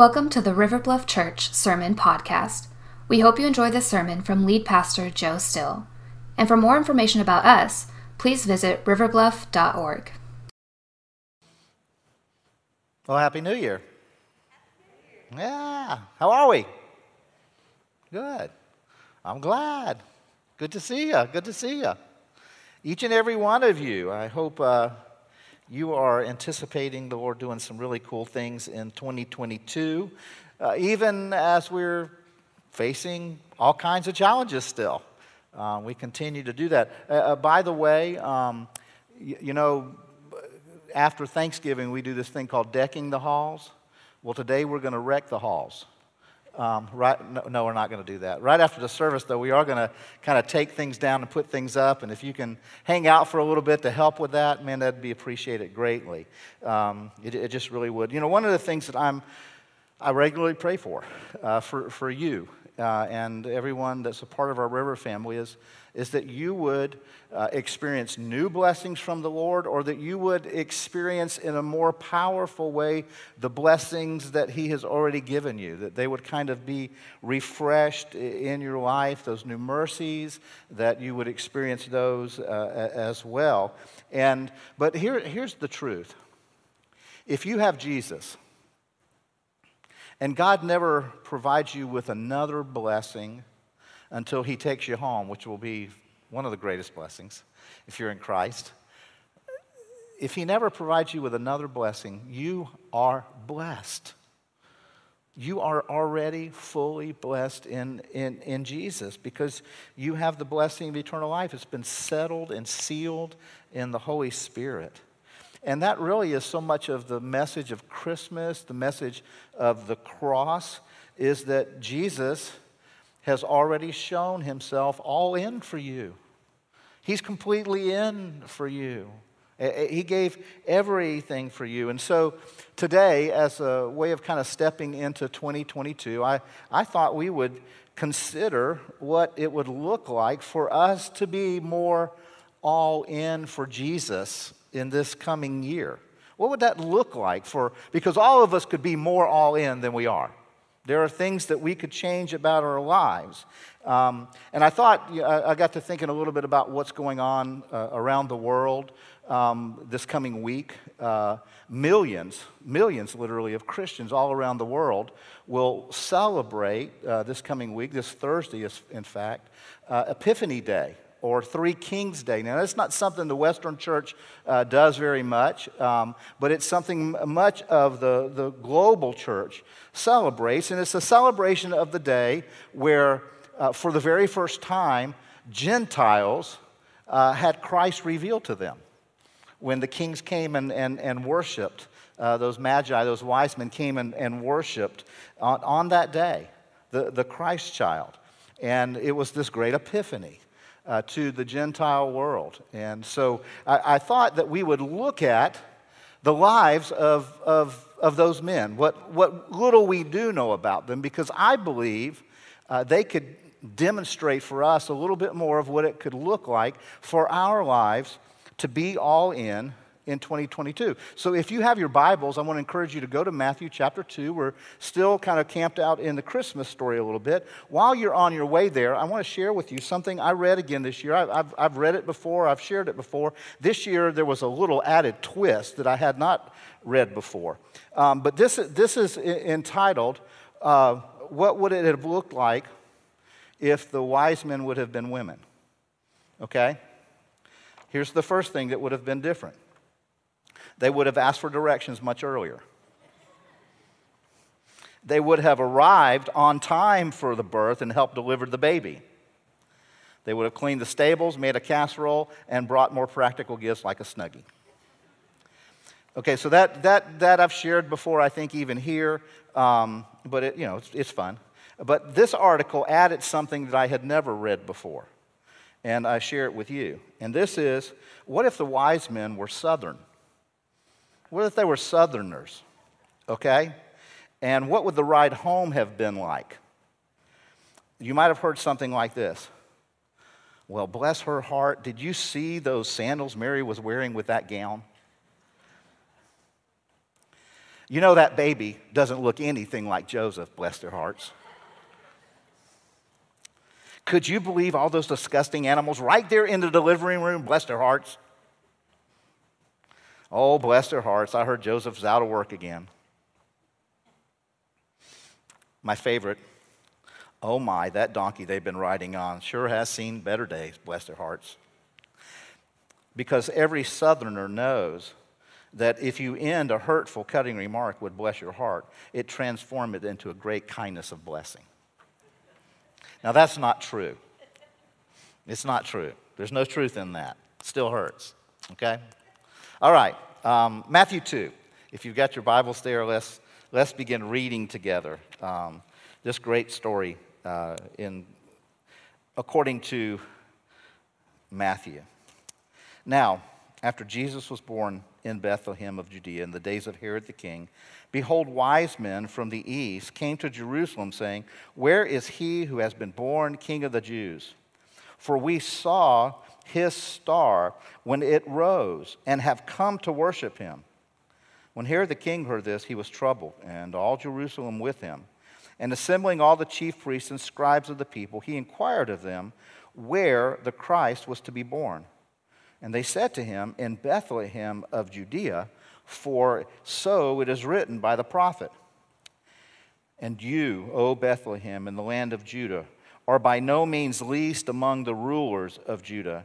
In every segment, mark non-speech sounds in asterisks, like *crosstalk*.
Welcome to the River Bluff Church Sermon Podcast. We hope you enjoy this sermon from lead pastor Joe Still. And for more information about us, please visit riverbluff.org. Well, Happy New Year. Yeah. How are we? Good. I'm glad. Good to see you. Good to see you. Each and every one of you. I hope uh, you are anticipating the Lord doing some really cool things in 2022, uh, even as we're facing all kinds of challenges still. Uh, we continue to do that. Uh, uh by the way, um, you, you know, after Thanksgiving, we do this thing called decking the halls. Well, today we're going to wreck the halls. Um, right, no, no, we're not going to do that. Right after the service, though, we are going to kind of take things down and put things up. And if you can hang out for a little bit to help with that, man, that'd be appreciated greatly. Um, it, it, just really would. You know, one of the things that I'm, I regularly pray for, uh, for, for you uh, and everyone that's a part of our river family is, is that you would uh, experience new blessings from the Lord or that you would experience in a more powerful way the blessings that He has already given you, that they would kind of be refreshed in your life, those new mercies, that you would experience those uh, as well. And, but here, here's the truth if you have Jesus, and God never provides you with another blessing until He takes you home, which will be one of the greatest blessings if you're in Christ. If He never provides you with another blessing, you are blessed. You are already fully blessed in, in, in Jesus because you have the blessing of eternal life. It's been settled and sealed in the Holy Spirit. And that really is so much of the message of Christmas, the message of the cross, is that Jesus has already shown himself all in for you. He's completely in for you. He gave everything for you. And so today, as a way of kind of stepping into 2022, I, I thought we would consider what it would look like for us to be more all in for Jesus in this coming year? What would that look like for, because all of us could be more all in than we are. There are things that we could change about our lives. Um, and I thought, I got to thinking a little bit about what's going on uh, around the world um, this coming week. Uh, millions, millions literally, of Christians all around the world will celebrate uh, this coming week, this Thursday, is, in fact, uh, Epiphany Day or Three Kings Day. Now, that's not something the Western church uh, does very much, um, but it's something much of the, the global church celebrates. And it's a celebration of the day where, uh, for the very first time, Gentiles uh, had Christ revealed to them. When the kings came and, and, and worshiped, uh, those magi, those wise men came and, and worshiped on, on that day, the, the Christ child. And it was this great epiphany uh, to the Gentile world. And so I, I, thought that we would look at the lives of, of, of those men, what, what little we do know about them, because I believe uh, they could demonstrate for us a little bit more of what it could look like for our lives to be all in in 2022. So if you have your Bibles, I want to encourage you to go to Matthew chapter 2. We're still kind of camped out in the Christmas story a little bit. While you're on your way there, I want to share with you something I read again this year. I've, I've read it before, I've shared it before. This year, there was a little added twist that I had not read before. Um, but this, this is entitled, uh, What Would It Have Looked Like If the Wise Men Would Have Been Women? Okay? Here's the first thing that would have been different they would have asked for directions much earlier. They would have arrived on time for the birth and helped deliver the baby. They would have cleaned the stables, made a casserole, and brought more practical gifts like a snuggie. Okay, so that, that, that I've shared before, I think, even here, um, but it, you know, it's, it's fun. But this article added something that I had never read before, and I share it with you. And this is what if the wise men were Southern? What if they were Southerners? Okay? And what would the ride home have been like? You might have heard something like this. Well, bless her heart. Did you see those sandals Mary was wearing with that gown? You know, that baby doesn't look anything like Joseph, bless their hearts. Could you believe all those disgusting animals right there in the delivery room, bless their hearts? Oh, bless their hearts. I heard Joseph's out of work again. My favorite. Oh my, that donkey they've been riding on sure has seen better days, bless their hearts. Because every southerner knows that if you end a hurtful, cutting remark would bless your heart, it transforms it into a great kindness of blessing. Now, that's not true. It's not true. There's no truth in that. It still hurts. Okay? All right. Um, Matthew 2. If you've got your Bibles there, let's, let's begin reading together um, this great story uh, in, according to Matthew. Now, after Jesus was born in Bethlehem of Judea in the days of Herod the king, behold, wise men from the east came to Jerusalem, saying, Where is he who has been born king of the Jews? For we saw his star when it rose and have come to worship him. When Herod the king heard this, he was troubled, and all Jerusalem with him. And assembling all the chief priests and scribes of the people, he inquired of them where the Christ was to be born. And they said to him, In Bethlehem of Judea, for so it is written by the prophet. And you, O Bethlehem, in the land of Judah, are by no means least among the rulers of Judah,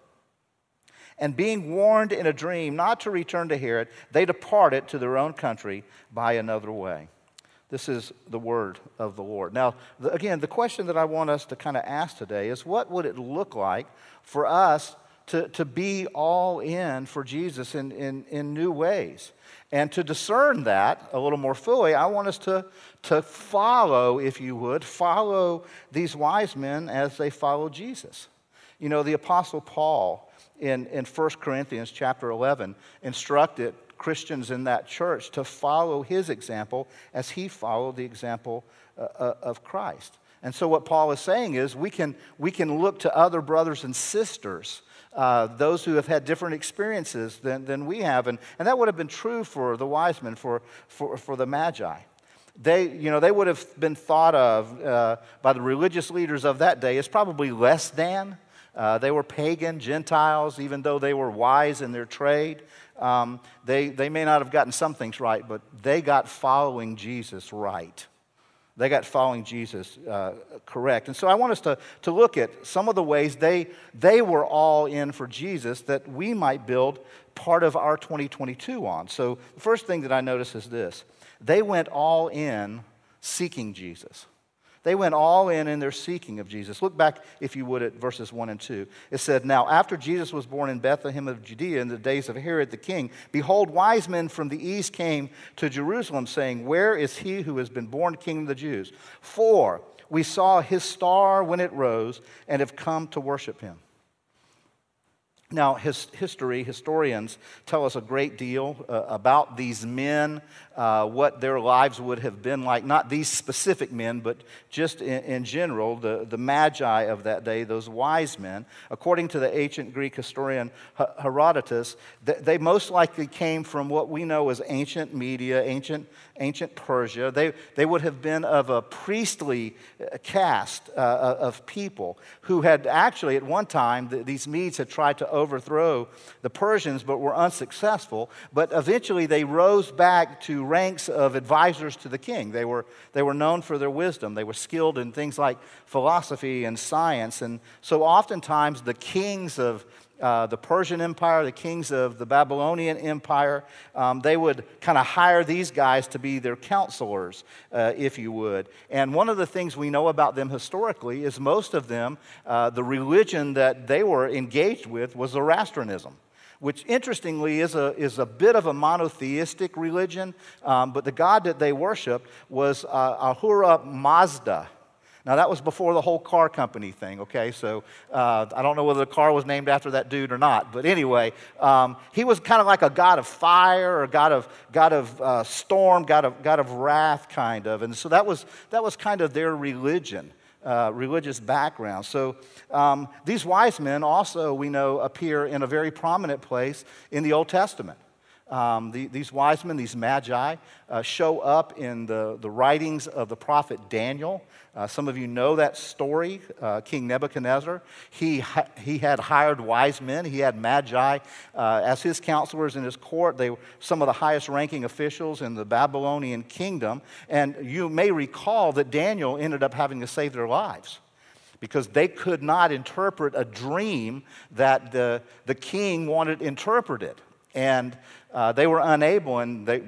And being warned in a dream not to return to Herod, they departed to their own country by another way. This is the word of the Lord. Now, again, the question that I want us to kind of ask today is what would it look like for us to, to be all in for Jesus in, in, in new ways? And to discern that a little more fully, I want us to, to follow, if you would, follow these wise men as they follow Jesus. You know, the Apostle Paul in, in 1 Corinthians chapter 11 instructed Christians in that church to follow his example as he followed the example uh, uh of Christ. And so, what Paul is saying is we can, we can look to other brothers and sisters uh, those who have had different experiences than, than we have. And, and that would have been true for the wise men, for, for, for the Magi. They, you know, they would have been thought of uh, by the religious leaders of that day as probably less than. Uh, they were pagan Gentiles, even though they were wise in their trade. Um, they, they may not have gotten some things right, but they got following Jesus right. They got following Jesus uh, correct. And so I want us to, to look at some of the ways they, they were all in for Jesus that we might build part of our 2022 on. So the first thing that I notice is this they went all in seeking Jesus. They went all in in their seeking of Jesus. Look back, if you would, at verses 1 and 2. It said, Now, after Jesus was born in Bethlehem of Judea in the days of Herod the king, behold, wise men from the east came to Jerusalem, saying, Where is he who has been born king of the Jews? For we saw his star when it rose and have come to worship him. Now, his, history, historians tell us a great deal uh, about these men, uh, what their lives would have been like. Not these specific men, but just in, in, general, the, the magi of that day, those wise men. According to the ancient Greek historian Herodotus, they most likely came from what we know as ancient Media, ancient, ancient Persia. They, they would have been of a priestly uh, caste uh, of people who had actually, at one time, these Medes had tried to overthrow the Persians, but were unsuccessful. But eventually they rose back to ranks of advisors to the king. They were, they were known for their wisdom, they were skilled in things like philosophy and science. And so oftentimes the kings of uh, the Persian Empire, the kings of the Babylonian Empire, um, they would kind of hire these guys to be their counselors, uh, if you would. And one of the things we know about them historically is most of them, uh, the religion that they were engaged with was Zoroastrianism which interestingly is a, is a bit of a monotheistic religion, um, but the god that they worshiped was uh, Ahura Mazda. Now, that was before the whole car company thing, okay? So uh, I don't know whether the car was named after that dude or not. But anyway, um, he was kind of like a god of fire or god of, god of uh, storm, god of, god of wrath, kind of. And so that was, that was kind of their religion. Uh, religious background. So um, these wise men also, we know, appear in a very prominent place in the Old Testament. Um, the, these wise men, these magi, uh, show up in the, the writings of the prophet Daniel. Uh, some of you know that story. Uh, King Nebuchadnezzar, he, ha- he had hired wise men. He had magi uh, as his counselors in his court. They were some of the highest ranking officials in the Babylonian kingdom. And you may recall that Daniel ended up having to save their lives because they could not interpret a dream that the, the king wanted interpreted. And uh, they were unable, and they,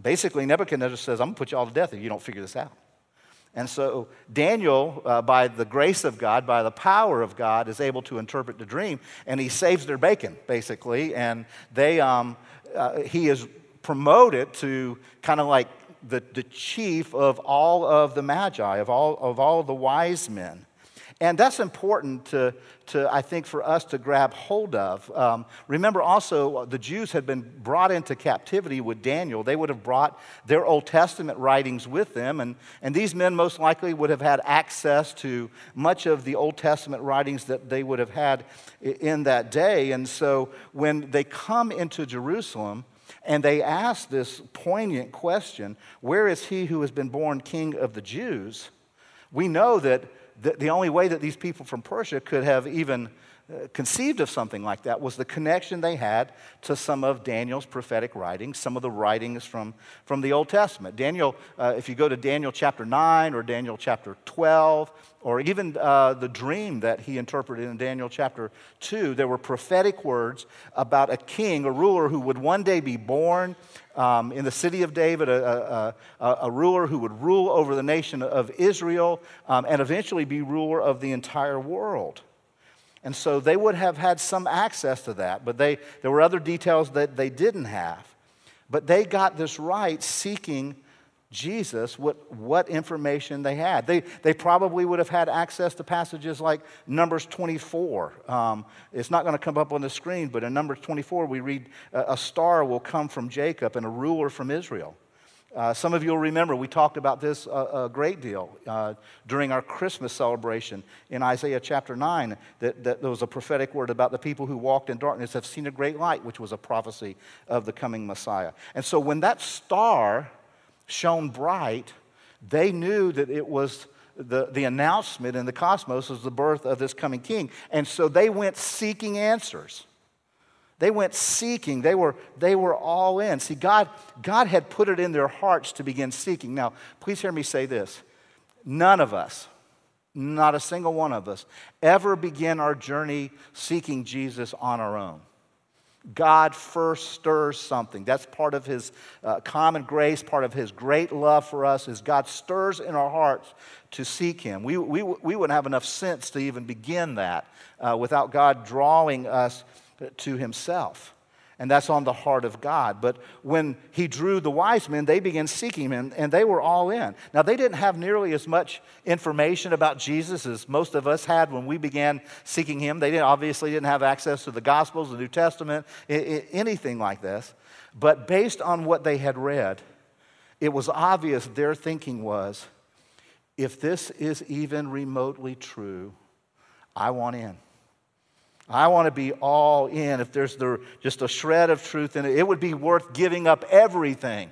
basically Nebuchadnezzar says, I'm going to put you all to death if you don't figure this out. And so Daniel, uh, by the grace of God, by the power of God, is able to interpret the dream, and he saves their bacon, basically. And they, um, uh, he is promoted to kind of like the, the chief of all of the magi, of all of all the wise men. And that's important to, to, I think, for us to grab hold of. Um, remember also, uh, the Jews had been brought into captivity with Daniel. They would have brought their Old Testament writings with them, and, and these men most likely would have had access to much of the Old Testament writings that they would have had in that day. And so when they come into Jerusalem, and they ask this poignant question Where is he who has been born king of the Jews? We know that the, the only way that these people from Persia could have even uh, conceived of something like that was the connection they had to some of Daniel's prophetic writings, some of the writings from, from the Old Testament. Daniel, uh, if you go to Daniel chapter 9 or Daniel chapter 12, or even uh, the dream that he interpreted in Daniel chapter 2, there were prophetic words about a king, a ruler who would one day be born um, in the city of David, a, a, a, ruler who would rule over the nation of Israel um, and eventually be ruler of the entire world. And so they would have had some access to that, but they, there were other details that they didn't have. But they got this right seeking Jesus what, what information they had. They, they probably would have had access to passages like Numbers 24. Um, it's not going to come up on the screen, but in Numbers 24, we read, A star will come from Jacob and a ruler from Israel. Uh, some of you will remember we talked about this a, a great deal uh, during our Christmas celebration in Isaiah chapter 9. That, that there was a prophetic word about the people who walked in darkness have seen a great light, which was a prophecy of the coming Messiah. And so when that star shone bright, they knew that it was the, the announcement in the cosmos was the birth of this coming king. And so they went seeking answers. They went seeking. They were, they were all in. See, God, God had put it in their hearts to begin seeking. Now, please hear me say this. None of us, not a single one of us, ever begin our journey seeking Jesus on our own. God first stirs something. That's part of His uh, common grace, part of His great love for us, is God stirs in our hearts to seek Him. We, we, we wouldn't have enough sense to even begin that uh, without God drawing us to himself. And that's on the heart of God. But when he drew the wise men, they began seeking him, and they were all in. Now, they didn't have nearly as much information about Jesus as most of us had when we began seeking him. They didn't, obviously didn't have access to the Gospels, the New Testament, anything like this. But based on what they had read, it was obvious their thinking was if this is even remotely true, I want in. I want to be all in. If there's the, just a shred of truth in it, it would be worth giving up everything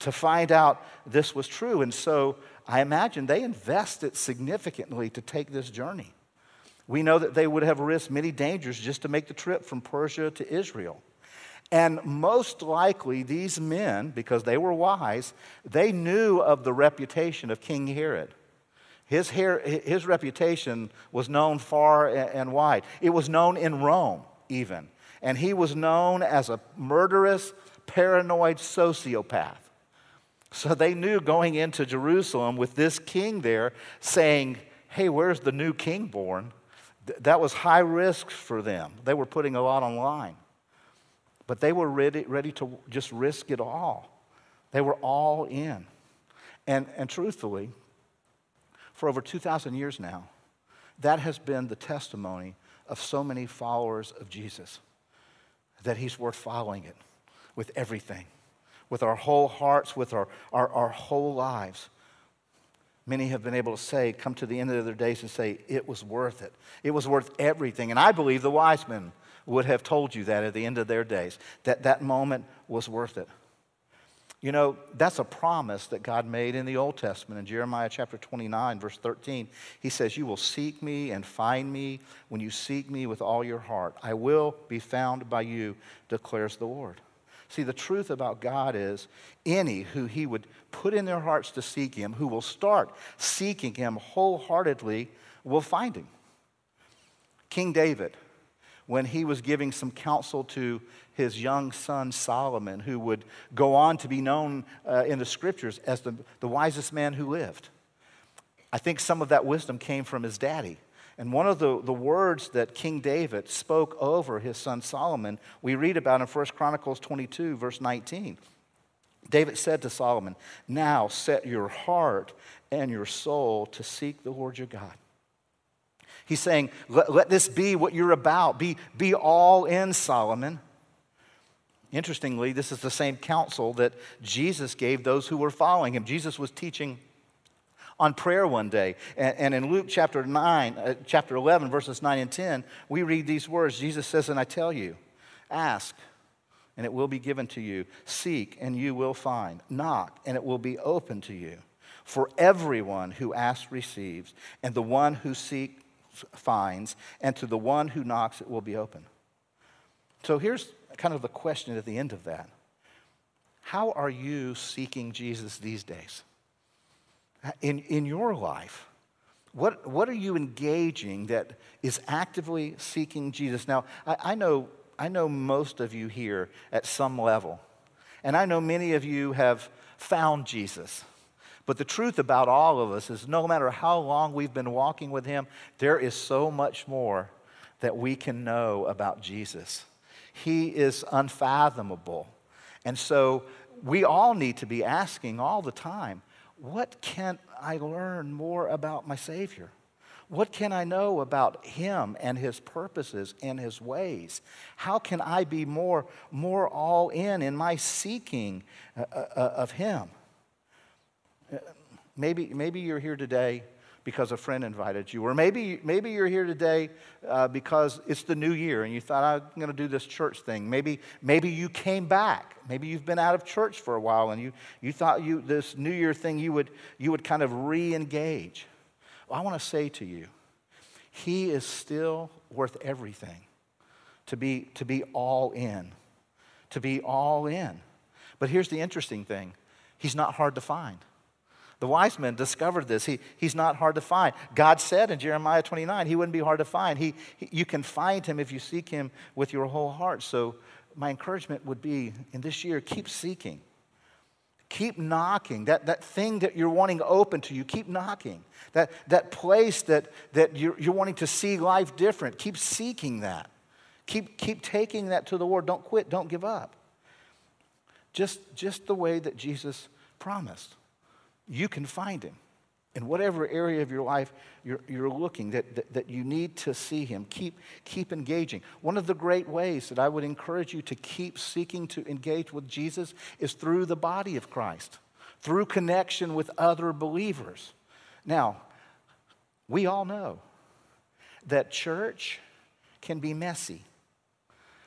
to find out this was true. And so I imagine they invested significantly to take this journey. We know that they would have risked many dangers just to make the trip from Persia to Israel. And most likely, these men, because they were wise, they knew of the reputation of King Herod. His, his reputation was known far and wide. It was known in Rome, even. And he was known as a murderous, paranoid sociopath. So they knew going into Jerusalem with this king there saying, Hey, where's the new king born? That was high risk for them. They were putting a lot on line. But they were ready, ready to just risk it all. They were all in. And, and truthfully, for over 2,000 years now, that has been the testimony of so many followers of Jesus that he's worth following it with everything, with our whole hearts, with our, our, our whole lives. Many have been able to say, come to the end of their days and say, it was worth it. It was worth everything. And I believe the wise men would have told you that at the end of their days, that that moment was worth it. You know, that's a promise that God made in the Old Testament. In Jeremiah chapter 29, verse 13, he says, You will seek me and find me when you seek me with all your heart. I will be found by you, declares the Lord. See, the truth about God is any who he would put in their hearts to seek him, who will start seeking him wholeheartedly, will find him. King David, when he was giving some counsel to his young son Solomon, who would go on to be known uh, in the scriptures as the, the wisest man who lived. I think some of that wisdom came from his daddy. And one of the, the words that King David spoke over his son Solomon, we read about in 1 Chronicles 22, verse 19. David said to Solomon, Now set your heart and your soul to seek the Lord your God. He's saying, let, let this be what you're about. Be, be all in, Solomon. Interestingly, this is the same counsel that Jesus gave those who were following him. Jesus was teaching on prayer one day. And, and in Luke chapter 9, uh, chapter 11, verses 9 and 10, we read these words. Jesus says, And I tell you, ask, and it will be given to you. Seek, and you will find. Knock, and it will be open to you. For everyone who asks receives, and the one who seeks finds, and to the one who knocks it will be open. So here's kind of the question at the end of that How are you seeking Jesus these days? In, in your life, what, what are you engaging that is actively seeking Jesus? Now, I, I, know, I know most of you here at some level, and I know many of you have found Jesus. But the truth about all of us is no matter how long we've been walking with Him, there is so much more that we can know about Jesus. He is unfathomable. And so we all need to be asking all the time what can I learn more about my Savior? What can I know about Him and His purposes and His ways? How can I be more, more all in in my seeking uh, uh, of Him? Maybe, maybe you're here today because a friend invited you. Or maybe, maybe you're here today uh, because it's the new year and you thought, I'm going to do this church thing. Maybe, maybe you came back. Maybe you've been out of church for a while and you, you thought you, this new year thing you would, you would kind of re engage. Well, I want to say to you, He is still worth everything to be, to be all in. To be all in. But here's the interesting thing He's not hard to find. The wise men discovered this. He, he's not hard to find. God said in Jeremiah 29, he wouldn't be hard to find. He, he, you can find him if you seek him with your whole heart. So, my encouragement would be in this year, keep seeking. Keep knocking. That, that thing that you're wanting open to you, keep knocking. That, that place that, that you're, you're wanting to see life different, keep seeking that. Keep, keep taking that to the Lord. Don't quit. Don't give up. Just, just the way that Jesus promised you can find him. In whatever area of your life you're, you're looking that, that, that, you need to see him. Keep, keep engaging. One of the great ways that i would encourage you to keep seeking to engage with jesus is through the body of christ through connection with other believers. Now we all know that church can be messy.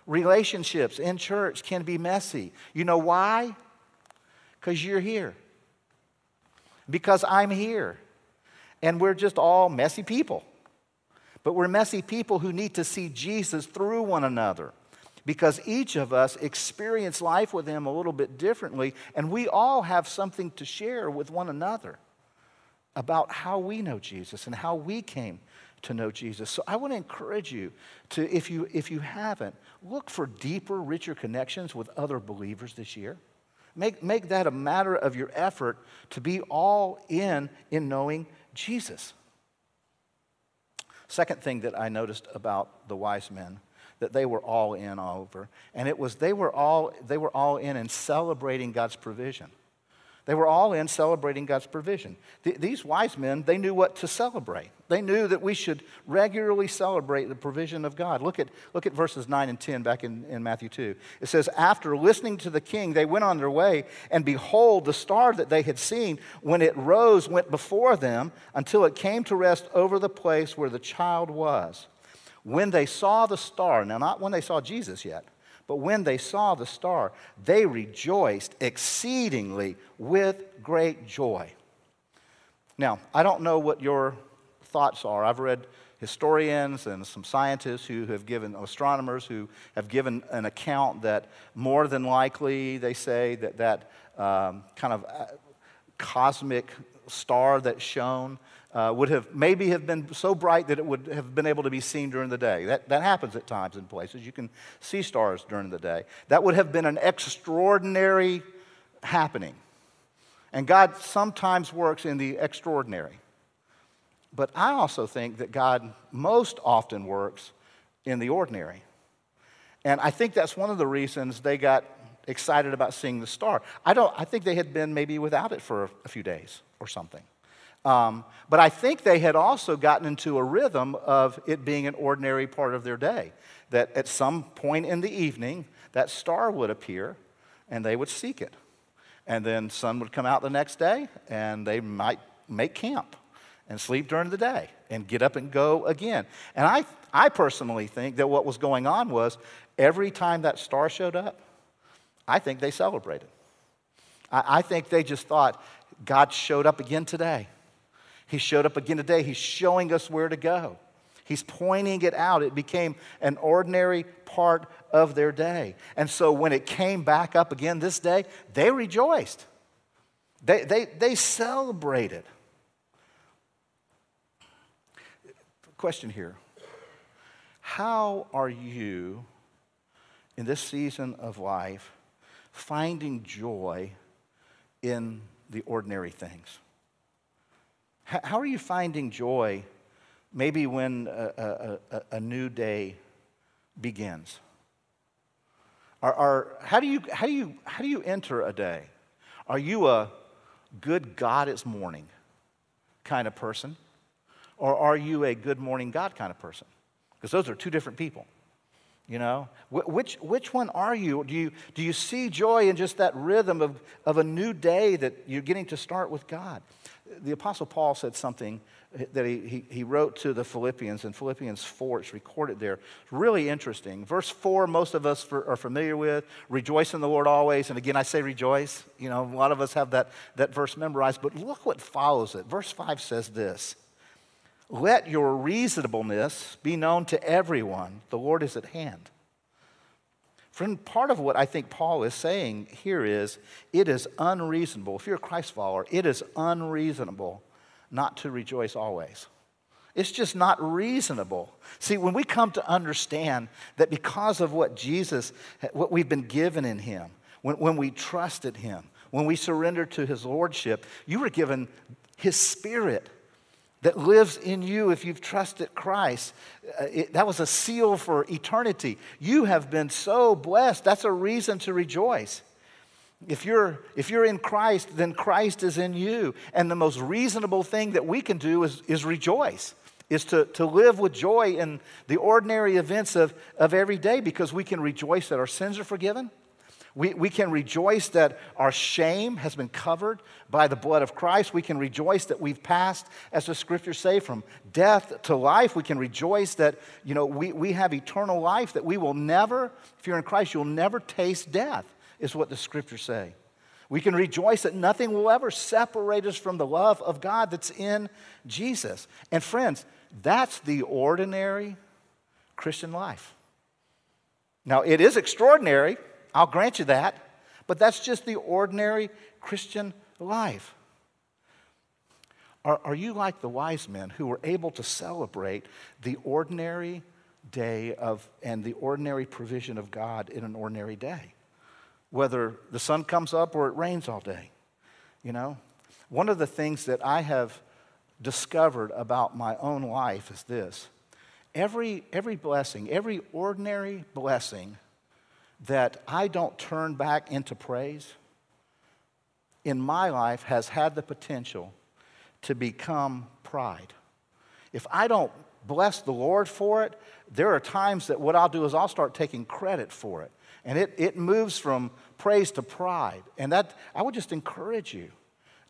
Relationships in church can be messy. You know why? Because you're here because I'm here. And we're just all messy people. but we're messy people who need to see Jesus through one another because each of us experience life with Him a little bit differently, and we all have something to share with one another about how we know Jesus and how we came to know Jesus. So I want to encourage you to, if you, if you haven't, look for deeper, richer connections with other believers this year. Make, make that a matter of your effort to be all in in knowing Jesus. Second thing that I noticed about the wise men that they were all in all over, and it was they were all they were all in in celebrating God's provision. They were all in celebrating God's provision. Th- these wise men, they knew what to celebrate. They knew that we should regularly celebrate the provision of God. Look at, look at verses 9 and 10 back in, in Matthew 2. It says, After listening to the king, they went on their way, and behold, the star that they had seen, when it rose, went before them until it came to rest over the place where the child was. When they saw the star, now not when they saw Jesus yet, but when they saw the star, they rejoiced exceedingly with great joy. Now, I don't know what your thoughts are. I've read historians and some scientists who have given, astronomers who have given an account that more than likely, they say, that that um, kind of uh, cosmic star that shone uh, would have maybe have been so bright that it would have been able to be seen during the day. That, that happens at times in places. You can see stars during the day. That would have been an extraordinary happening. And God sometimes works in the extraordinary. But I also think that God most often works in the ordinary. And I think that's one of the reasons they got excited about seeing the star. I, don't, I think they had been maybe without it for a few days or something. Um, but I think they had also gotten into a rhythm of it being an ordinary part of their day. That at some point in the evening, that star would appear and they would seek it. And then sun would come out the next day and they might make camp and sleep during the day and get up and go again. And I, I personally think that what was going on was every time that star showed up, I think they celebrated. I, I think they just thought, God showed up again today. He showed up again today. He's showing us where to go. He's pointing it out. It became an ordinary part of their day. And so when it came back up again this day, they rejoiced. They, they, they celebrated. Question here How are you in this season of life finding joy in the ordinary things? How are you finding joy maybe when a, a, a new day begins? Are, are, how, do you, how, do you, how do you enter a day? Are you a good God is morning kind of person? Or are you a good morning God kind of person? Because those are two different people. You know, which, which one are you? Do, you? do you see joy in just that rhythm of, of a new day that you're getting to start with God? The Apostle Paul said something that he, he, he wrote to the Philippians in Philippians 4. It's recorded there. Really interesting. Verse 4, most of us for, are familiar with rejoice in the Lord always. And again, I say rejoice. You know, a lot of us have that, that verse memorized. But look what follows it. Verse 5 says this let your reasonableness be known to everyone. The Lord is at hand. Friend, part of what I think Paul is saying here is it is unreasonable. If you're a Christ follower, it is unreasonable not to rejoice always. It's just not reasonable. See, when we come to understand that because of what Jesus, what we've been given in Him, when, when we trusted Him, when we surrendered to His Lordship, you were given His Spirit that lives in you if you've trusted Christ. Uh, it, that was a seal for eternity. You have been so blessed. That's a reason to rejoice. If you're, if you're in Christ, then Christ is in you. And the most reasonable thing that we can do is, is rejoice, is to, to live with joy in the ordinary events of, of every day because we can rejoice that our sins are forgiven we, we can rejoice that our shame has been covered by the blood of Christ. We can rejoice that we've passed, as the scriptures say, from death to life. We can rejoice that, you know, we, we have eternal life, that we will never, if you're in Christ, you'll never taste death, is what the scriptures say. We can rejoice that nothing will ever separate us from the love of God that's in Jesus. And friends, That's the ordinary Christian life. Now, it is extraordinary, I'll grant you that, but that's just the ordinary Christian life. Are, are you like the wise men who were able to celebrate the ordinary day of and the ordinary provision of God in an ordinary day? Whether the sun comes up or it rains all day. You know? One of the things that I have discovered about my own life is this every, every blessing, every ordinary blessing that I don't turn back into praise in my life has had the potential to become pride. If I don't bless the Lord for it, there are times that what I'll do is I'll start taking credit for it. And it, it moves from praise to pride. And that, I would just encourage you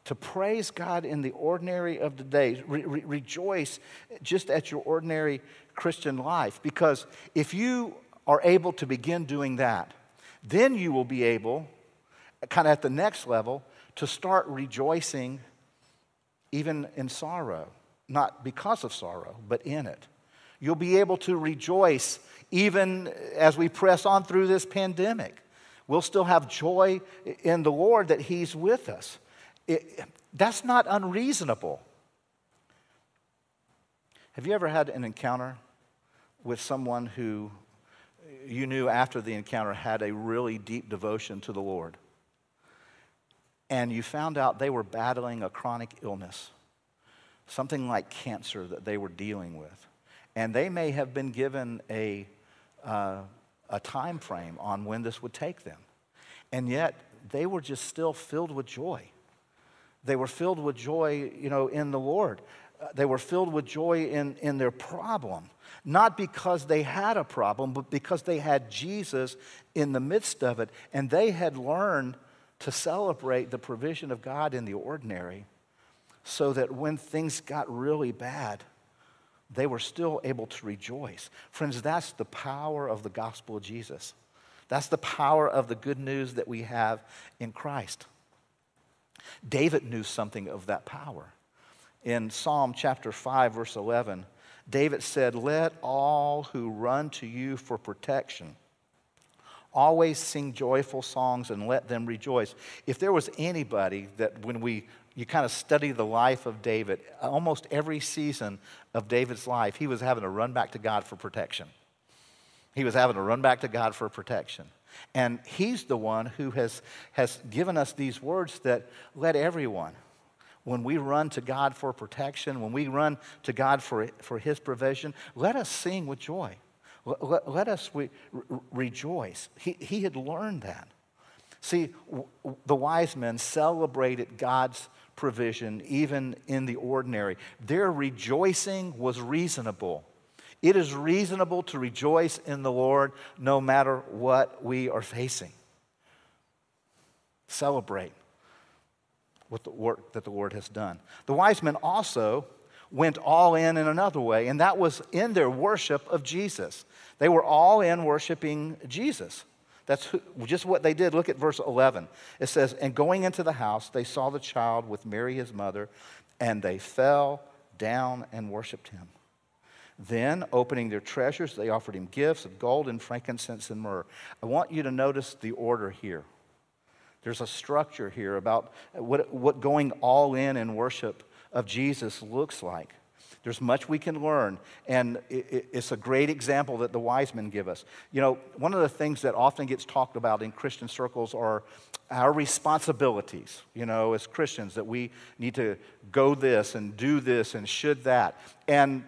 to praise God in the ordinary of the day. Re- re- rejoice just at your ordinary Christian life. Because if you are able to begin doing that, then you will be able, kind of at the next level, to start rejoicing even in sorrow. Not because of sorrow, but in it. You'll be able to rejoice even as we press on through this pandemic. We'll still have joy in the Lord that He's with us. It, that's not unreasonable. Have you ever had an encounter with someone who you knew after the encounter had a really deep devotion to the Lord? And you found out they were battling a chronic illness, something like cancer that they were dealing with. And they may have been given a, uh, a time frame on when this would take them. And yet, they were just still filled with joy. They were filled with joy, you know, in the Lord. Uh, they were filled with joy in, in their problem, not because they had a problem, but because they had Jesus in the midst of it. And they had learned to celebrate the provision of God in the ordinary so that when things got really bad, they were still able to rejoice. Friends, that's the power of the gospel of Jesus. That's the power of the good news that we have in Christ. David knew something of that power. In Psalm chapter 5, verse 11, David said, Let all who run to you for protection always sing joyful songs and let them rejoice. If there was anybody that when we you kind of study the life of David, almost every season of David's life, he was having to run back to God for protection. He was having to run back to God for protection. And he's the one who has, has given us these words that let everyone, when we run to God for protection, when we run to God for, for his provision, let us sing with joy. Let, let us re, re, rejoice. He, he had learned that. See, w- the wise men celebrated God's provision even in the ordinary. Their rejoicing was reasonable. It is reasonable to rejoice in the Lord no matter what we are facing. Celebrate with the work that the Lord has done. The wise men also went all in in another way, and that was in their worship of Jesus. They were all in worshiping Jesus. That's just what they did. Look at verse 11. It says, And going into the house, they saw the child with Mary, his mother, and they fell down and worshiped him. Then, opening their treasures, they offered him gifts of gold and frankincense and myrrh. I want you to notice the order here. There's a structure here about what, what going all in in worship of Jesus looks like. There's much we can learn, and it's a great example that the wise men give us. You know, one of the things that often gets talked about in Christian circles are our responsibilities, you know, as Christians, that we need to go this and do this and should that. And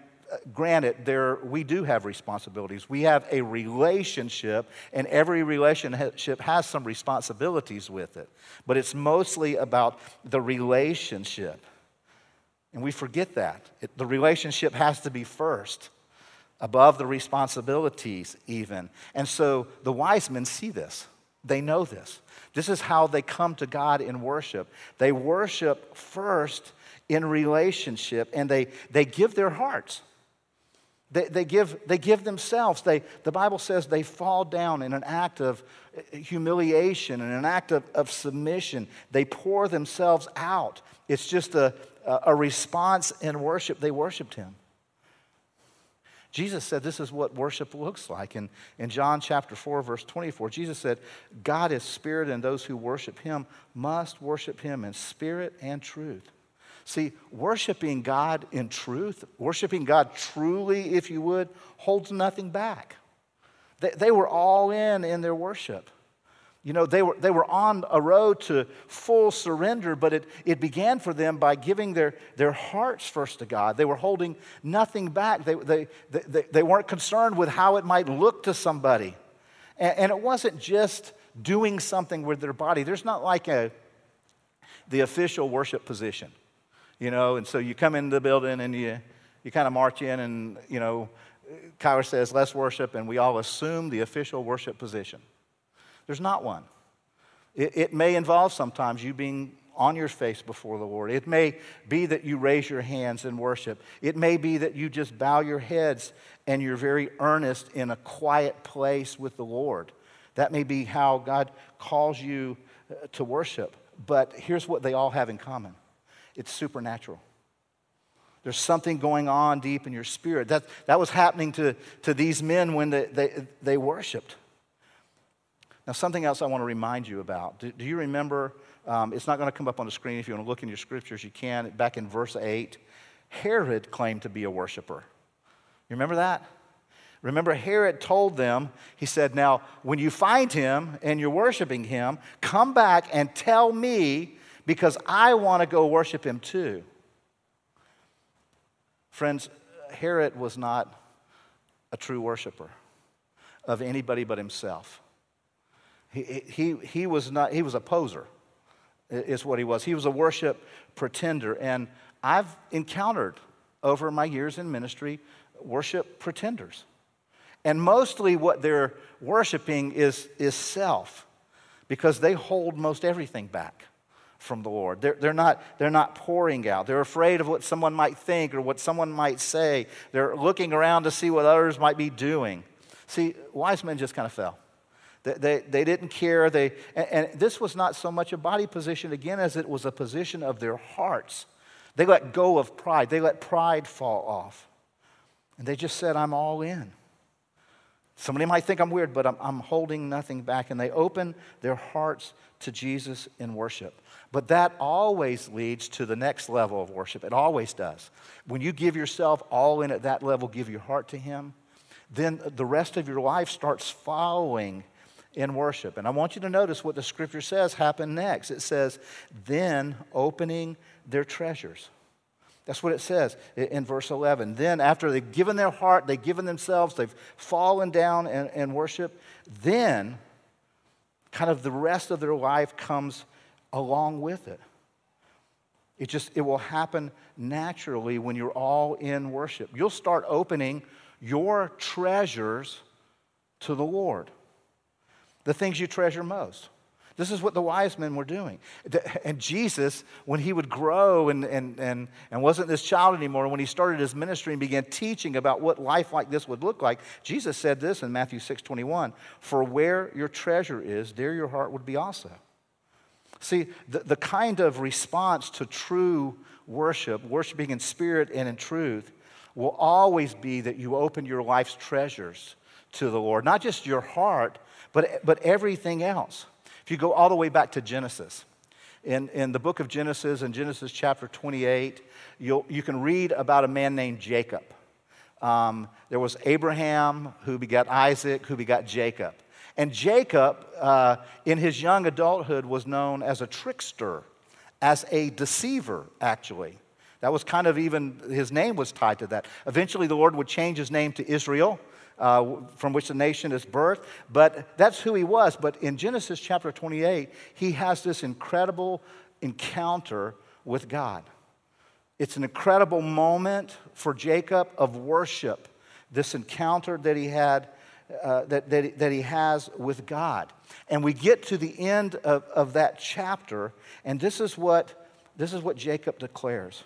granted, there, we do have responsibilities. We have a relationship, and every relationship has some responsibilities with it. But it's mostly about the relationship. And we forget that. It, the relationship has to be first, above the responsibilities, even. And so the wise men see this, they know this. This is how they come to God in worship. They worship first in relationship, and they, they give their hearts. They, they, give, they give themselves. They, the Bible says they fall down in an act of uh, humiliation, in an act of, of submission. They pour themselves out. It's just a, a response in worship. They worshiped him. Jesus said this is what worship looks like. In, in John chapter 4, verse 24, Jesus said, God is spirit, and those who worship him must worship him in spirit and truth. See, worshiping God in truth, worshiping God truly, if you would, holds nothing back. They, they were all in in their worship. You know, they were, they were on a road to full surrender, but it, it began for them by giving their, their hearts first to God. They were holding nothing back. They, they, they, they weren't concerned with how it might look to somebody. And, and it wasn't just doing something with their body. There's not like a, the official worship position, you know, and so you come into the building and you, you kind of march in and, you know, Kyler says, let's worship, and we all assume the official worship position. There's not one. It, it may involve sometimes you being on your face before the Lord. It may be that you raise your hands in worship. It may be that you just bow your heads and you're very earnest in a quiet place with the Lord. That may be how God calls you uh, to worship. But here's what they all have in common it's supernatural. There's something going on deep in your spirit. That, that was happening to, to these men when they, they, they worshiped. Now, something else I want to remind you about. Do, do you remember? Um, it's not going to come up on the screen. If you want to look in your scriptures, you can. Back in verse 8, Herod claimed to be a worshiper. You remember that? Remember, Herod told them, he said, Now, when you find him and you're worshiping him, come back and tell me because I want to go worship him too. Friends, Herod was not a true worshiper of anybody but himself. He, he, he, was not, he was a poser, is what he was. He was a worship pretender. And I've encountered over my years in ministry worship pretenders. And mostly what they're worshiping is, is self because they hold most everything back from the Lord. They're, they're, not, they're not pouring out. They're afraid of what someone might think or what someone might say. They're looking around to see what others might be doing. See, wise men just kind of fell. They, they, they didn't care. They, and, and this was not so much a body position, again, as it was a position of their hearts. They let go of pride, they let pride fall off. And they just said, I'm all in. Somebody might think I'm weird, but I'm, I'm holding nothing back. And they open their hearts to Jesus in worship. But that always leads to the next level of worship. It always does. When you give yourself all in at that level, give your heart to Him, then the rest of your life starts following in worship. And I want you to notice what the scripture says happened next. It says, then opening their treasures. That's what it says in verse 11. Then, after they've given their heart, they've given themselves, they've fallen down in, in worship, then kind of the rest of their life comes along with it. It just it will happen naturally when you're all in worship. You'll start opening your treasures to the Lord the things you treasure most. This is what the wise men were doing. And Jesus, when he would grow and, and, and, and wasn't this child anymore, when he started his ministry and began teaching about what life like this would look like, Jesus said this in Matthew 6 21 For where your treasure is, there your heart would be also. See, the, the kind of response to true worship, worshiping in spirit and in truth, will always be that you open your life's treasures to the Lord. Not just your heart, but, but everything else. If you go all the way back to Genesis, in, in the book of Genesis, in Genesis chapter 28, you'll, you can read about a man named Jacob. Um, there was Abraham who begot Isaac, who begot Jacob. And Jacob, uh, in his young adulthood, was known as a trickster, as a deceiver, actually. That was kind of even, his name was tied to that. Eventually, the Lord would change his name to Israel uh, from which the nation is birthed. But that's who he was. But in Genesis chapter 28, he has this incredible encounter with God. It's an incredible moment for Jacob of worship, this encounter that he had. Uh, that, that, that he has with God. And we get to the end of, of that chapter, and this is, what, this is what Jacob declares.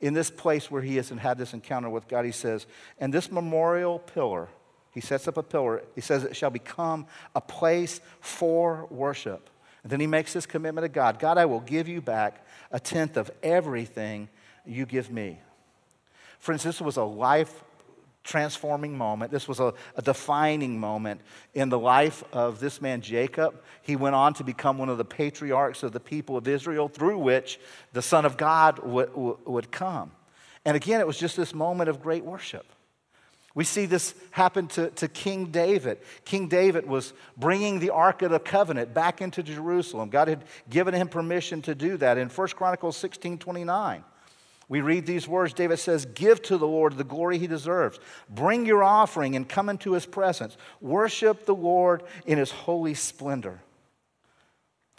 In this place where he has had this encounter with God, he says, And this memorial pillar he sets up a pillar. He says it shall become a place for worship. And then he makes this commitment to God God, I will give you back a tenth of everything you give me. Friends, this was a life transforming moment. This was a, a, defining moment in the life of this man, Jacob. He went on to become one of the patriarchs of the people of Israel, through which the Son of God would, come. And again, it was just this moment of great worship. We see this happen to, to King David. King David was bringing the Ark of the Covenant back into Jerusalem. God had given him permission to do that in 1 Chronicles 16 29. We read these words. David says, Give to the Lord the glory he deserves. Bring your offering and come into his presence. Worship the Lord in his holy splendor.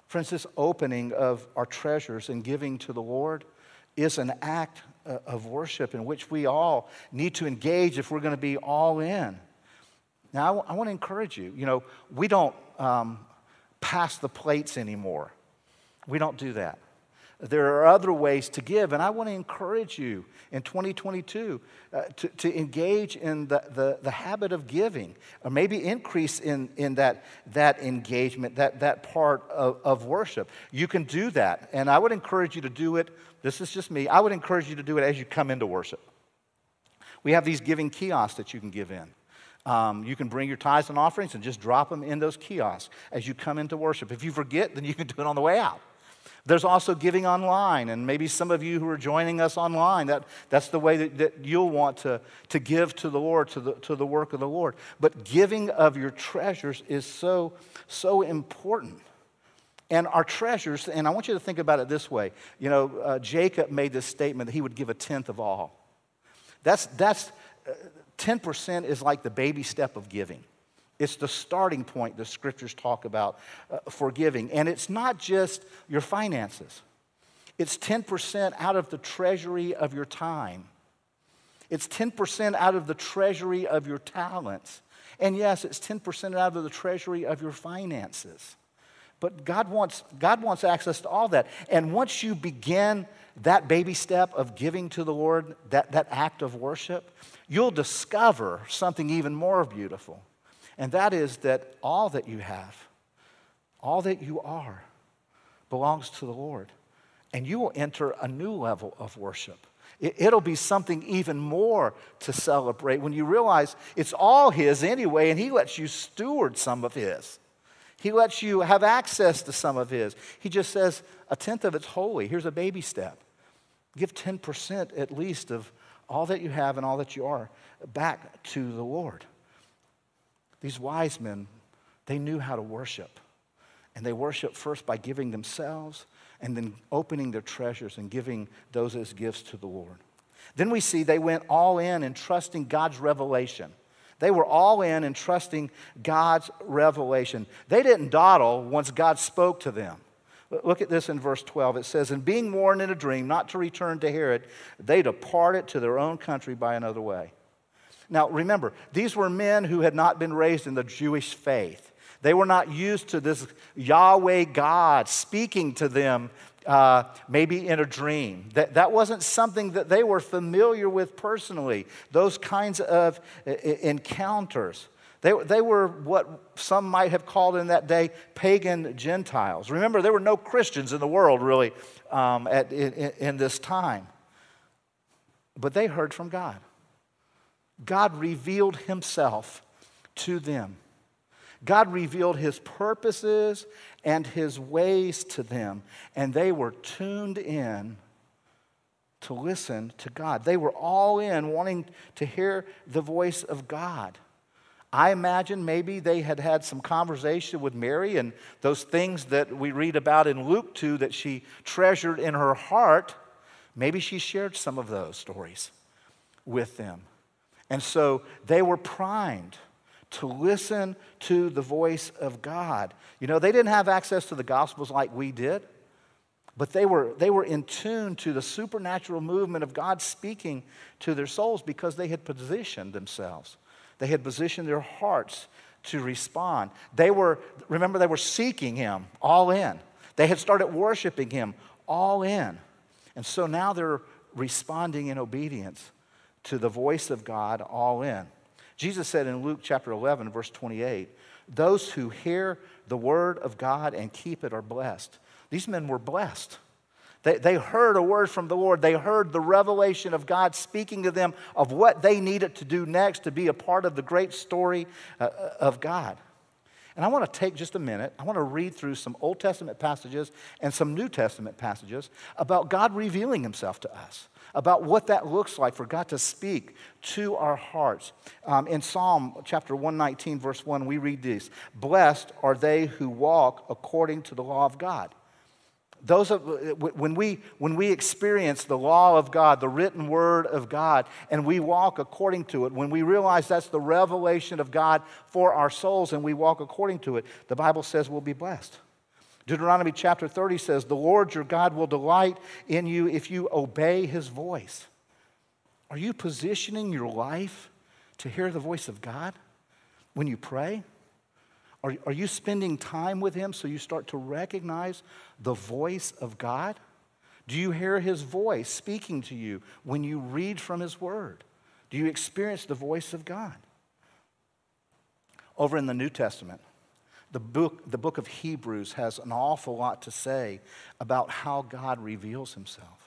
Friends, this opening of our treasures and giving to the Lord is an act uh, of worship in which we all need to engage if we're going to be all in. Now, I, want to encourage you. You know, we don't um, pass the plates anymore, we don't do that. There are other ways to give, and I want to encourage you in 2022 uh, to, to engage in the, the, the, habit of giving, or maybe increase in, in that, that engagement, that, that part of, of worship. You can do that, and I would encourage you to do it. This is just me. I would encourage you to do it as you come into worship. We have these giving kiosks that you can give in. Um, you can bring your tithes and offerings and just drop them in those kiosks as you come into worship. If you forget, then you can do it on the way out. There's also giving online, and maybe some of you who are joining us online, that, that's the way that, that you'll want to, to give to the Lord, to the, to the work of the Lord. But giving of your treasures is so, so important. And our treasures, and I want you to think about it this way. You know, uh, Jacob made this statement that he would give a tenth of all. That's, that's uh, 10% is like the baby step of giving. It's the starting point the scriptures talk about uh, for giving. And it's not just your finances, it's 10% out of the treasury of your time, it's 10% out of the treasury of your talents. And yes, it's 10% out of the treasury of your finances. But God wants, God wants access to all that. And once you begin that baby step of giving to the Lord, that, that act of worship, you'll discover something even more beautiful. And that is that all that you have, all that you are, belongs to the Lord. And you will enter a new level of worship. It'll be something even more to celebrate when you realize it's all His anyway, and He lets you steward some of His. He lets you have access to some of His. He just says, a tenth of it's holy. Here's a baby step. Give 10% at least of all that you have and all that you are back to the Lord. These wise men, they knew how to worship. And they worshiped first by giving themselves and then opening their treasures and giving those as gifts to the Lord. Then we see they went all in and trusting God's revelation. They were all in and trusting God's revelation. They didn't dawdle once God spoke to them. Look at this in verse 12. It says, And being warned in a dream not to return to Herod, they departed to their own country by another way. Now, remember, these were men who had not been raised in the Jewish faith. They were not used to this Yahweh God speaking to them, uh, maybe in a dream. That, that wasn't something that they were familiar with personally, those kinds of encounters. They, they were what some might have called in that day pagan Gentiles. Remember, there were no Christians in the world really um, at, in, in this time. But they heard from God. God revealed himself to them. God revealed his purposes and his ways to them, and they were tuned in to listen to God. They were all in, wanting to hear the voice of God. I imagine maybe they had had some conversation with Mary and those things that we read about in Luke 2 that she treasured in her heart. Maybe she shared some of those stories with them. And so they were primed to listen to the voice of God. You know, they didn't have access to the Gospels like we did, but they were, they were in tune to the supernatural movement of God speaking to their souls because they had positioned themselves. They had positioned their hearts to respond. They were, remember, they were seeking Him all in. They had started worshiping Him all in. And so now they're responding in obedience to the voice of God all in. Jesus said in Luke chapter 11, verse 28, those who hear the word of God and keep it are blessed. These men were blessed. They, they heard a word from the Lord. They heard the revelation of God speaking to them of what they needed to do next to be a part of the great story uh, of God. And I want to take just a minute. I want to read through some Old Testament passages and some New Testament passages about God revealing himself to us, about what that looks like for God to speak to our hearts. Um, in Psalm chapter 119, verse 1, we read this Blessed are they who walk according to the law of God. Those of, when, we, when we experience the law of God, the written word of God, and we walk according to it, when we realize that's the revelation of God for our souls and we walk according to it, the Bible says we'll be blessed. Deuteronomy chapter 30 says, The Lord your God will delight in you if you obey his voice. Are you positioning your life to hear the voice of God when you pray? Are, are you spending time with Him so you start to recognize the voice of God? Do you hear His voice speaking to you when you read from His Word? Do you experience the voice of God? Over in the New Testament, the book, the book of Hebrews has an awful lot to say about how God reveals Himself.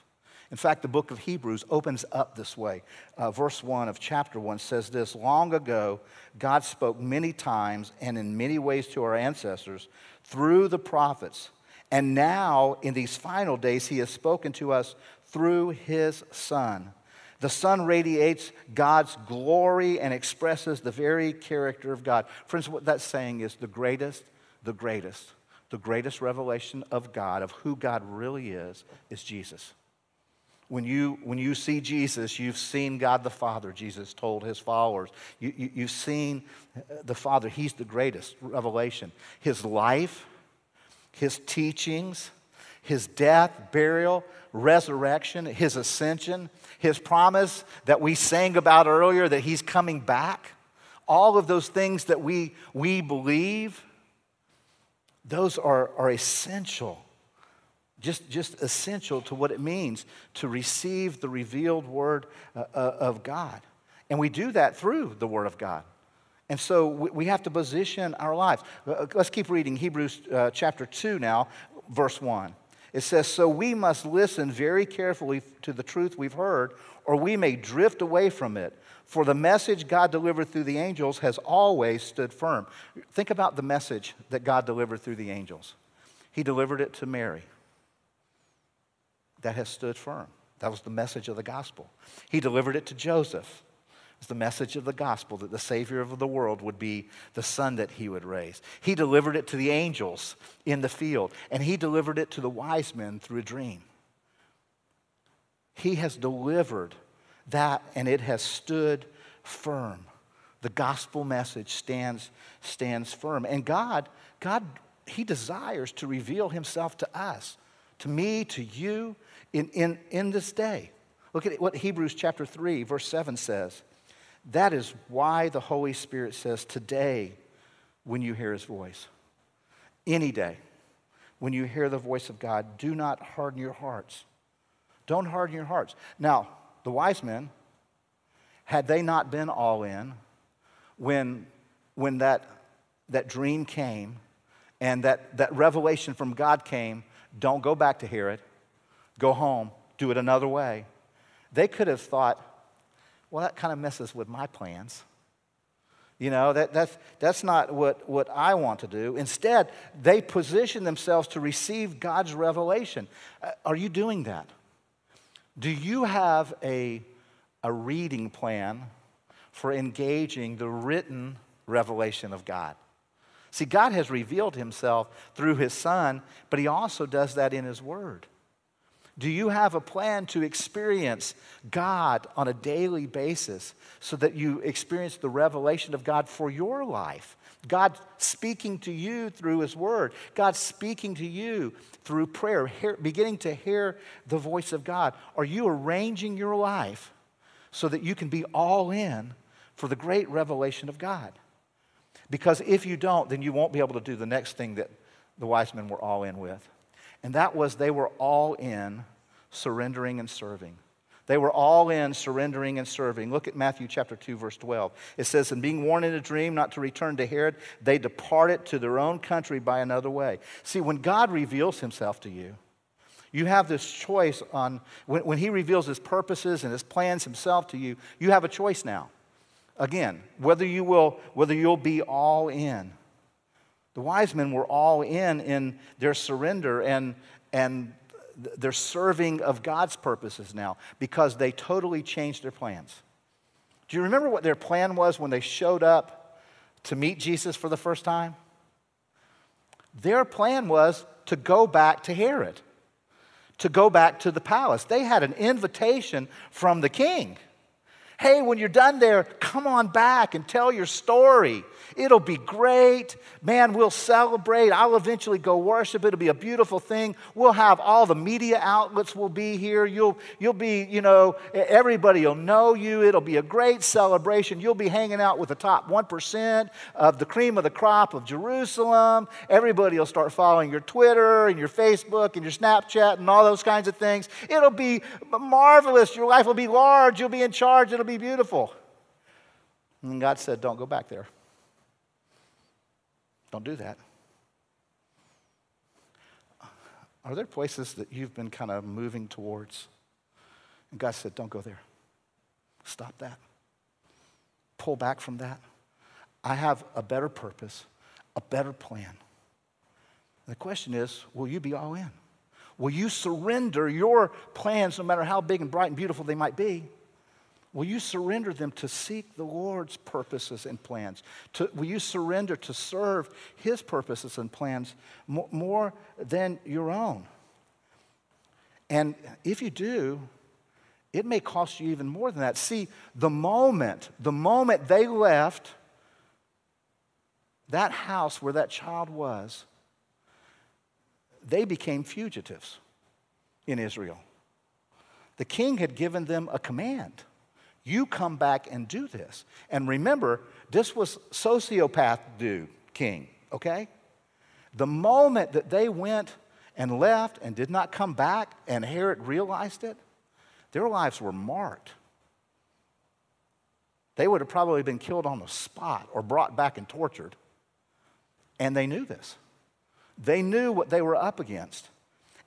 In fact, the book of Hebrews opens up this way. Uh, verse 1 of chapter 1 says this Long ago, God spoke many times and in many ways to our ancestors through the prophets. And now, in these final days, He has spoken to us through His Son. The Son radiates God's glory and expresses the very character of God. Friends, what that's saying is the greatest, the greatest, the greatest revelation of God, of who God really is, is Jesus. When you, when you see Jesus, you've seen God the Father, Jesus told his followers. You, you, you've seen the Father. He's the greatest revelation. His life, his teachings, his death, burial, resurrection, his ascension, his promise that we sang about earlier that he's coming back. All of those things that we, we believe, those are, are essential just, just essential to what it means to receive the revealed word uh, uh, of God. And we do that through the word of God. And so we have to position our lives. Uh, let's keep reading Hebrews chapter 2 now, verse 1. It says, So we must listen very carefully to the truth we've heard, or we may drift away from it. For the message God delivered through the angels has always stood firm. Think about the message that God delivered through the angels. He delivered it to Mary that has stood firm. That was the message of the gospel. He delivered it to Joseph. It was the message of the gospel that the Savior of the world would be the son that he would raise. He delivered it to the angels in the field, and he delivered it to the wise men through a dream. He has delivered that, and it has stood firm. The gospel message stands, stands firm. And God, God, He desires to reveal Himself to us, to me, to you, in, in, in this day. Look at what Hebrews chapter 3, verse 7 says. That is why the Holy Spirit says, Today, when you hear his voice, any day, when you hear the voice of God, do not harden your hearts. Don't harden your hearts. Now, the wise men, had they not been all in, when, when that, that dream came and that, that revelation from God came, don't go back to Herod go home, do it another way. They could have thought, well, that kind of messes with my plans. You know, that, that's, that's not what, what I want to do. Instead, they position themselves to receive God's revelation. Uh, are you doing that? Do you have a, a reading plan for engaging the written revelation of God? See, God has revealed himself through his Son, but he also does that in his Word. Do you have a plan to experience God on a daily basis so that you experience the revelation of God for your life? God speaking to you through His Word, God speaking to you through prayer, hear, beginning to hear the voice of God. Are you arranging your life so that you can be all in for the great revelation of God? Because if you don't, then you won't be able to do the next thing that the wise men were all in with. And that was they were all in surrendering and serving. They were all in surrendering and serving. Look at Matthew chapter 2, verse 12. It says, And being warned in a dream not to return to Herod, they departed to their own country by another way. See, when God reveals himself to you, You have this choice on when, when He reveals His purposes and His plans Himself to you, you have a choice now. Again, whether you will, whether you'll be all in. The wise men were all in in their surrender and, and their serving of God's purposes now because they totally changed their plans. Do you remember what their plan was when they showed up to meet Jesus for the first time? Their plan was to go back to Herod, to go back to the palace. They had an invitation from the king. Hey, when you're done there, come on back and tell your story. It'll be great. Man, we'll celebrate. I'll eventually go worship. It'll be a beautiful thing. We'll have all the media outlets will be here. You'll, you'll be, you know, everybody will know you. It'll be a great celebration. You'll be hanging out with the top 1% of the cream of the crop of Jerusalem. Everybody will start following your Twitter and your Facebook and your Snapchat and all those kinds of things. It'll be marvelous. Your life will be large. You'll be in charge. It'll be beautiful. And God said, Don't go back there. Don't do that. Are there places that you've been kind of moving towards? And God said, Don't go there. Stop that. Pull back from that. I have a better purpose, a better plan. The question is will you be all in? Will you surrender your plans, no matter how big and bright and beautiful they might be? Will you surrender them to seek the Lord's purposes and plans? To, will you surrender to serve His purposes and plans more, more than your own? And if you do, it may cost you even more than that. See, the moment, the moment they left that house where that child was, they became fugitives in Israel. The king had given them a command you come back and do this. And remember, this was sociopath dude, king, okay? The moment that they went and left and did not come back and Herod realized it, their lives were marked. They would have probably been killed on the spot or brought back and tortured. And they knew this. They knew what they were up against.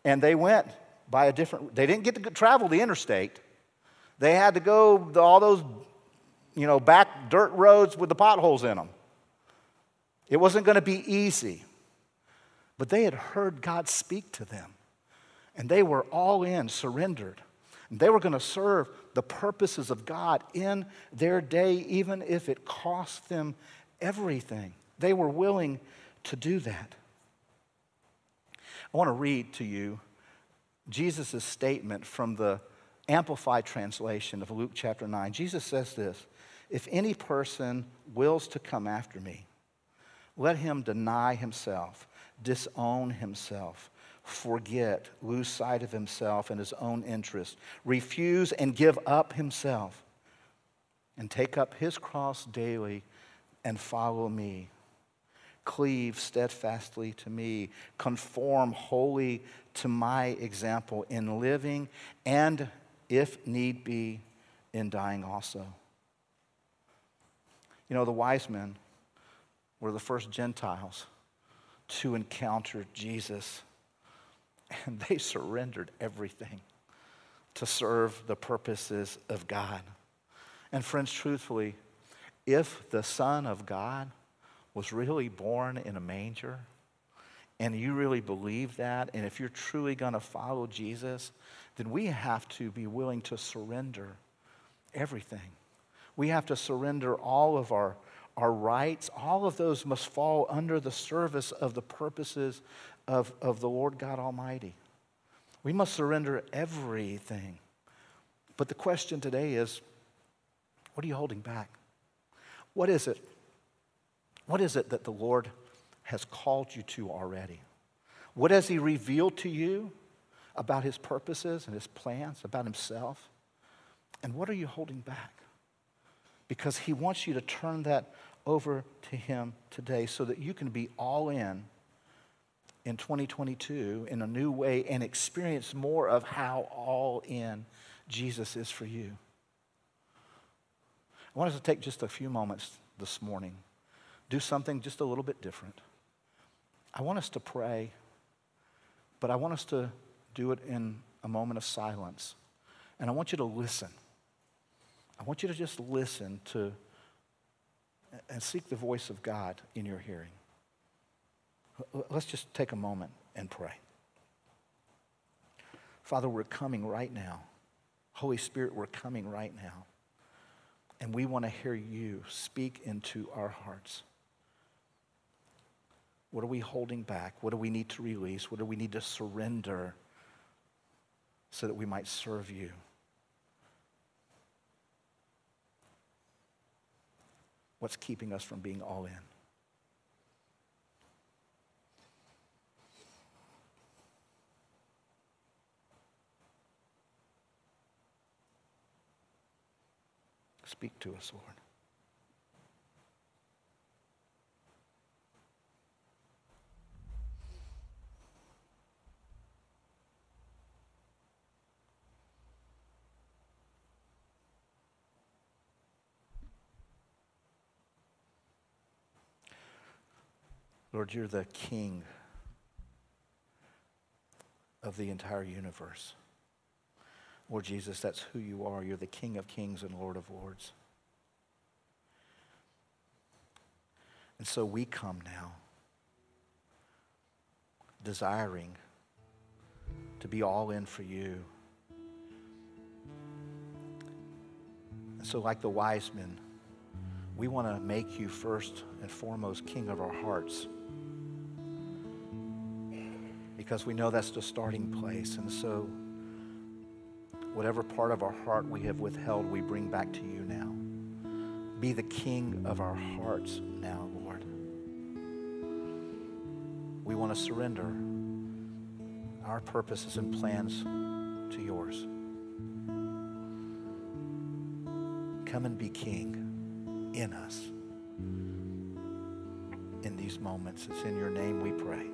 And they went by a different, they didn't get to travel the interstate. They had to go all those, you know, back dirt roads with the potholes in them. It wasn't going to be easy. But they had heard God speak to them. And they were all in, surrendered. And they were going to serve the purposes of God in their day, even if it cost them everything. They were willing to do that. I want to read to you Jesus' statement from the Amplified translation of Luke chapter 9, Jesus says this If any person wills to come after me, let him deny himself, disown himself, forget, lose sight of himself and his own interest, refuse and give up himself, and take up his cross daily and follow me. Cleave steadfastly to me, conform wholly to my example in living and if need be, in dying also. You know, the wise men were the first Gentiles to encounter Jesus, *laughs* and they surrendered everything to serve the purposes of God. And, friends, truthfully, if the Son of God was really born in a manger, and you really believe that, and if you're truly going to follow Jesus, then we have to be willing to surrender everything. We have to surrender all of our, our rights. All of those must fall under the service of the purposes of, of the Lord God Almighty. We must surrender everything. But the question today is what are you holding back? What is it? What is it that the Lord has called you to already? What has He revealed to you? About his purposes and his plans, about himself? And what are you holding back? Because he wants you to turn that over to him today so that you can be all in in 2022 in a new way and experience more of how all in Jesus is for you. I want us to take just a few moments this morning, do something just a little bit different. I want us to pray, but I want us to do it in a moment of silence. And I want you to listen. I want you to just listen to and seek the voice of God in your hearing. Let's just take a moment and pray. Father, we're coming right now. Holy Spirit, we're coming right now. And we want to hear you speak into our hearts. What are we holding back? What do we need to release? What do we need to surrender so that we might serve you? What's keeping us from being all in? Speak to us, Lord. Lord, you're the king of the entire universe. Lord Jesus, that's who you are. You're the King of kings and Lord of lords. And so we come now desiring to be all in for you. And so, like the wise men, we want to make you first and foremost King of our hearts because we know that's the starting place. And so, whatever part of our heart we have withheld, we bring back to you now. Be the king of our hearts now, Lord. We want to surrender our purposes and plans to yours. Come and be king in us in these moments. It's in your name we pray.